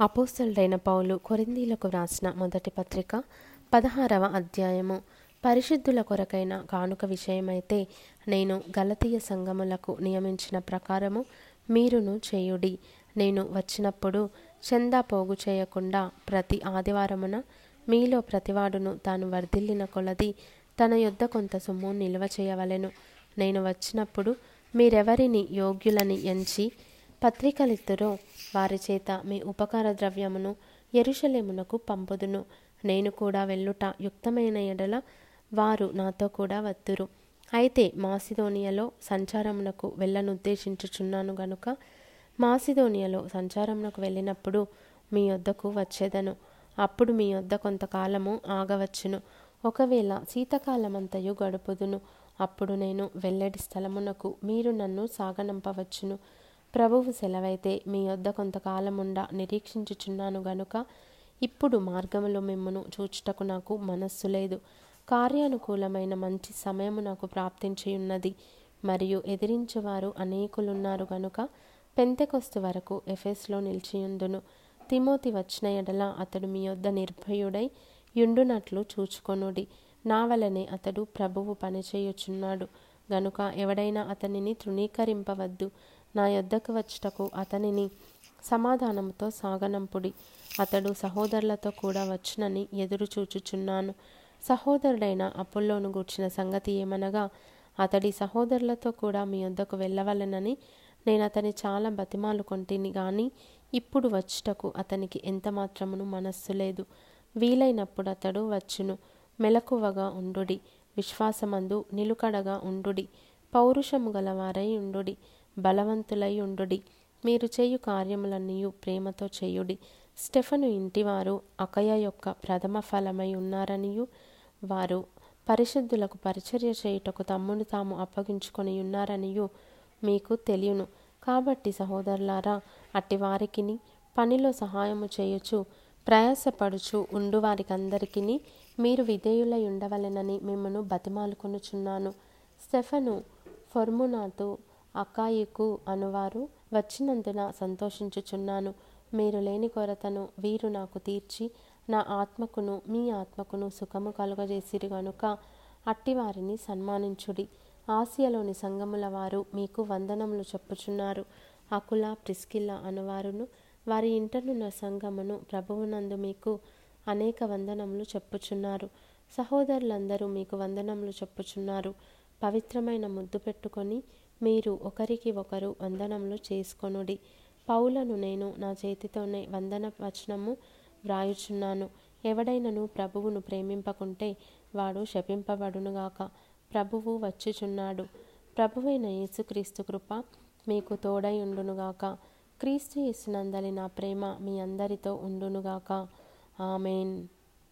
అపోస్తలుడైన పౌలు కొరిందీలకు వ్రాసిన మొదటి పత్రిక పదహారవ అధ్యాయము. పరిశుద్ధుల కొరకైన కానుక విషయమైతే నేను గలతీయ సంఘములకు నియమించిన ప్రకారము మీరును చేయుడి. నేను వచ్చినప్పుడు చందా పోగు చేయకుండా ప్రతి ఆదివారమున మీలో ప్రతివాడును తాను వర్ధిల్లిన కొలది తన యొద్ద కొంత సొమ్ము నిల్వ చేయవలెను. నేను వచ్చినప్పుడు మీరెవరిని యోగ్యులని ఎంచి పత్రికలిద్దరూ వారి చేత మీ ఉపకార ద్రవ్యమును ఎరుషలేమునకు పంపుదును. నేను కూడా వెళ్ళుట యుక్తమైన ఎడల వారు నాతో కూడా వద్దురు అయితే మాసిదోనియలో సంచారమునకు వెళ్ళనుద్దేశించుచున్నాను గనుక మాసిదోనియలో సంచారమునకు వెళ్ళినప్పుడు మీ వద్దకు వచ్చేదను. అప్పుడు మీ వద్ద కొంతకాలము ఆగవచ్చును. ఒకవేళ శీతకాలమంతయు గడుపుదును అప్పుడు నేను వెల్లడి స్థలమునకు మీరు నన్ను సాగనంపవచ్చును. ప్రభువు సెలవైతే మీ వద్ద కొంతకాలముండా నిరీక్షించుచున్నాను గనుక ఇప్పుడు మార్గములో మిమ్మను చూచుటకు నాకు మనస్సు లేదు. కార్యానుకూలమైన మంచి సమయము నాకు ప్రాప్తించియున్నది. మరియు ఎదిరించేవారు అనేకులున్నారు గనుక పెంతెకొస్తు వరకు ఎఫెస్లో నిలిచియుందును. తిమోతి వచ్చిన ఎడల అతడు మీ వద్ద నిర్భయుడై యుండునట్లు చూచుకొనుడి. నా వలనే అతడు ప్రభువు పనిచేయుచున్నాడు. గనుక ఎవడైనా అతనిని తృణీకరింపవద్దు. నా యొద్దకు వచ్చుటకు అతనిని సమాధానంతో సాగనంపుడి. అతడు సహోదరులతో కూడా వచ్చునని ఎదురు చూచుచున్నాను. సహోదరుడైన అప్పుల్లోను గూర్చిన సంగతి ఏమనగా అతడి సహోదరులతో కూడా మీ వద్దకు వెళ్ళవలెనని నేను అతని చాలా బతిమాలు కొంటిని కానీ ఇప్పుడు వచ్చుటకు అతనికి ఎంత మాత్రమును మనస్సు లేదు. వీలైనప్పుడు అతడు వచ్చును. మెలకువగా ఉండుడి. విశ్వాసమందు నిలుకడగా ఉండుడి. పౌరుషము గలవారై ఉండుడి. బలవంతులై ఉండుడి. మీరు చేయు కార్యములన్నీయు ప్రేమతో చేయుడి. స్టెఫను ఇంటివారు అకయ యొక్క ప్రథమ ఫలమై ఉన్నారనియు వారు పరిశుద్ధులకు పరిచర్య చేయుటకు తమ్మును తాము అప్పగించుకొని ఉన్నారనియు మీకు తెలియను. కాబట్టి సహోదరులారా అట్టి వారికిని పనిలో సహాయము చేయొచ్చు ప్రయాసపడుచు ఉండు వారికందరికీ మీరు విధేయులై ఉండవలెనని మిమ్మను బతిమాలుకొనుచున్నాను. స్టెఫను ఫొర్మునాతో అకాయికు అనువారు వచ్చినందున సంతోషించుచున్నాను. మీరు లేని కొరతను వీరు నాకు తీర్చి నా ఆత్మకును మీ ఆత్మకును సుఖము కలుగజేసిరు గనుక అట్టివారిని సన్మానించుడి. ఆసియాలోని సంగముల వారు మీకు వందనములు చెప్పుచున్నారు. అకుల ప్రిస్కిల్ల అనువారును వారి ఇంటనున్న సంగమును ప్రభువునందు మీకు అనేక వందనములు చెప్పుచున్నారు. సహోదరులందరూ మీకు వందనములు చెప్పుచున్నారు. పవిత్రమైన ముద్దు పెట్టుకొని మీరు ఒకరికి ఒకరు వందనములు చేసుకొనుడి. పౌలను నేను నా చేతితోనే వందన వచనము వ్రాయుచున్నాను. ఎవడైనను ప్రభువును ప్రేమింపకుంటే వాడు శపింపబడునుగాక. ప్రభువు వచ్చుచున్నాడు. ప్రభువైన యేసుక్రీస్తు కృప మీకు తోడై ఉండునుగాక. క్రీస్తు యేసునందలి నా ప్రేమ మీ అందరితో ఉండునుగాక. ఆమెన్.